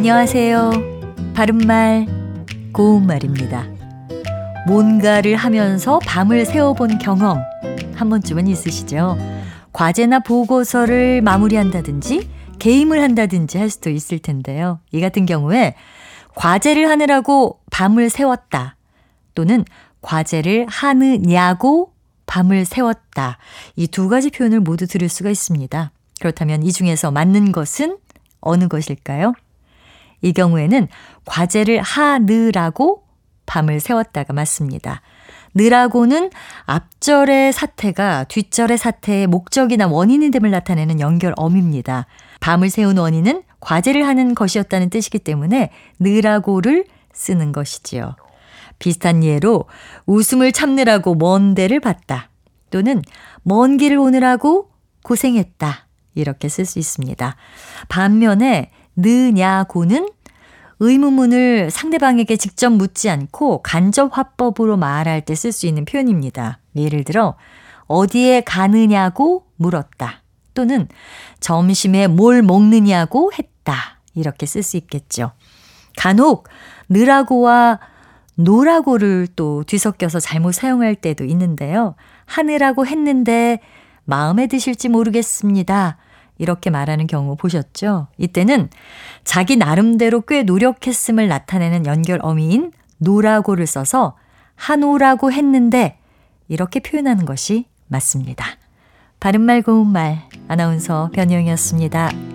안녕하세요. 바른말, 고운말입니다. 뭔가를 하면서 밤을 새워본 경험 한 번쯤은 있으시죠? 과제나 보고서를 마무리한다든지 게임을 한다든지 할 수도 있을 텐데요. 이 같은 경우에 과제를 하느라고 밤을 새웠다 또는 과제를 하느냐고 밤을 새웠다. 이 두 가지 표현을 모두 들을 수가 있습니다. 그렇다면 이 중에서 맞는 것은 어느 것일까요? 이 경우에는 과제를 하느라고 밤을 새웠다가 맞습니다. 느라고는 앞절의 사태가 뒷절의 사태의 목적이나 원인이 됨을 나타내는 연결어입니다. 밤을 새운 원인은 과제를 하는 것이었다는 뜻이기 때문에 느라고를 쓰는 것이지요. 비슷한 예로 웃음을 참느라고 먼 데를 봤다. 또는 먼 길을 오느라고 고생했다. 이렇게 쓸 수 있습니다. 반면에 느냐고는 의문문을 상대방에게 직접 묻지 않고 간접 화법으로 말할 때 쓸 수 있는 표현입니다. 예를 들어 어디에 가느냐고 물었다. 또는 점심에 뭘 먹느냐고 했다. 이렇게 쓸 수 있겠죠. 간혹 느라고와 노라고를 또 뒤섞여서 잘못 사용할 때도 있는데요. 하느라고 했는데 마음에 드실지 모르겠습니다. 이렇게 말하는 경우 보셨죠? 이때는 자기 나름대로 꽤 노력했음을 나타내는 연결 어미인 노라고를 써서 하노라고 했는데 이렇게 표현하는 것이 맞습니다. 바른말 고운말 아나운서 변희영이었습니다.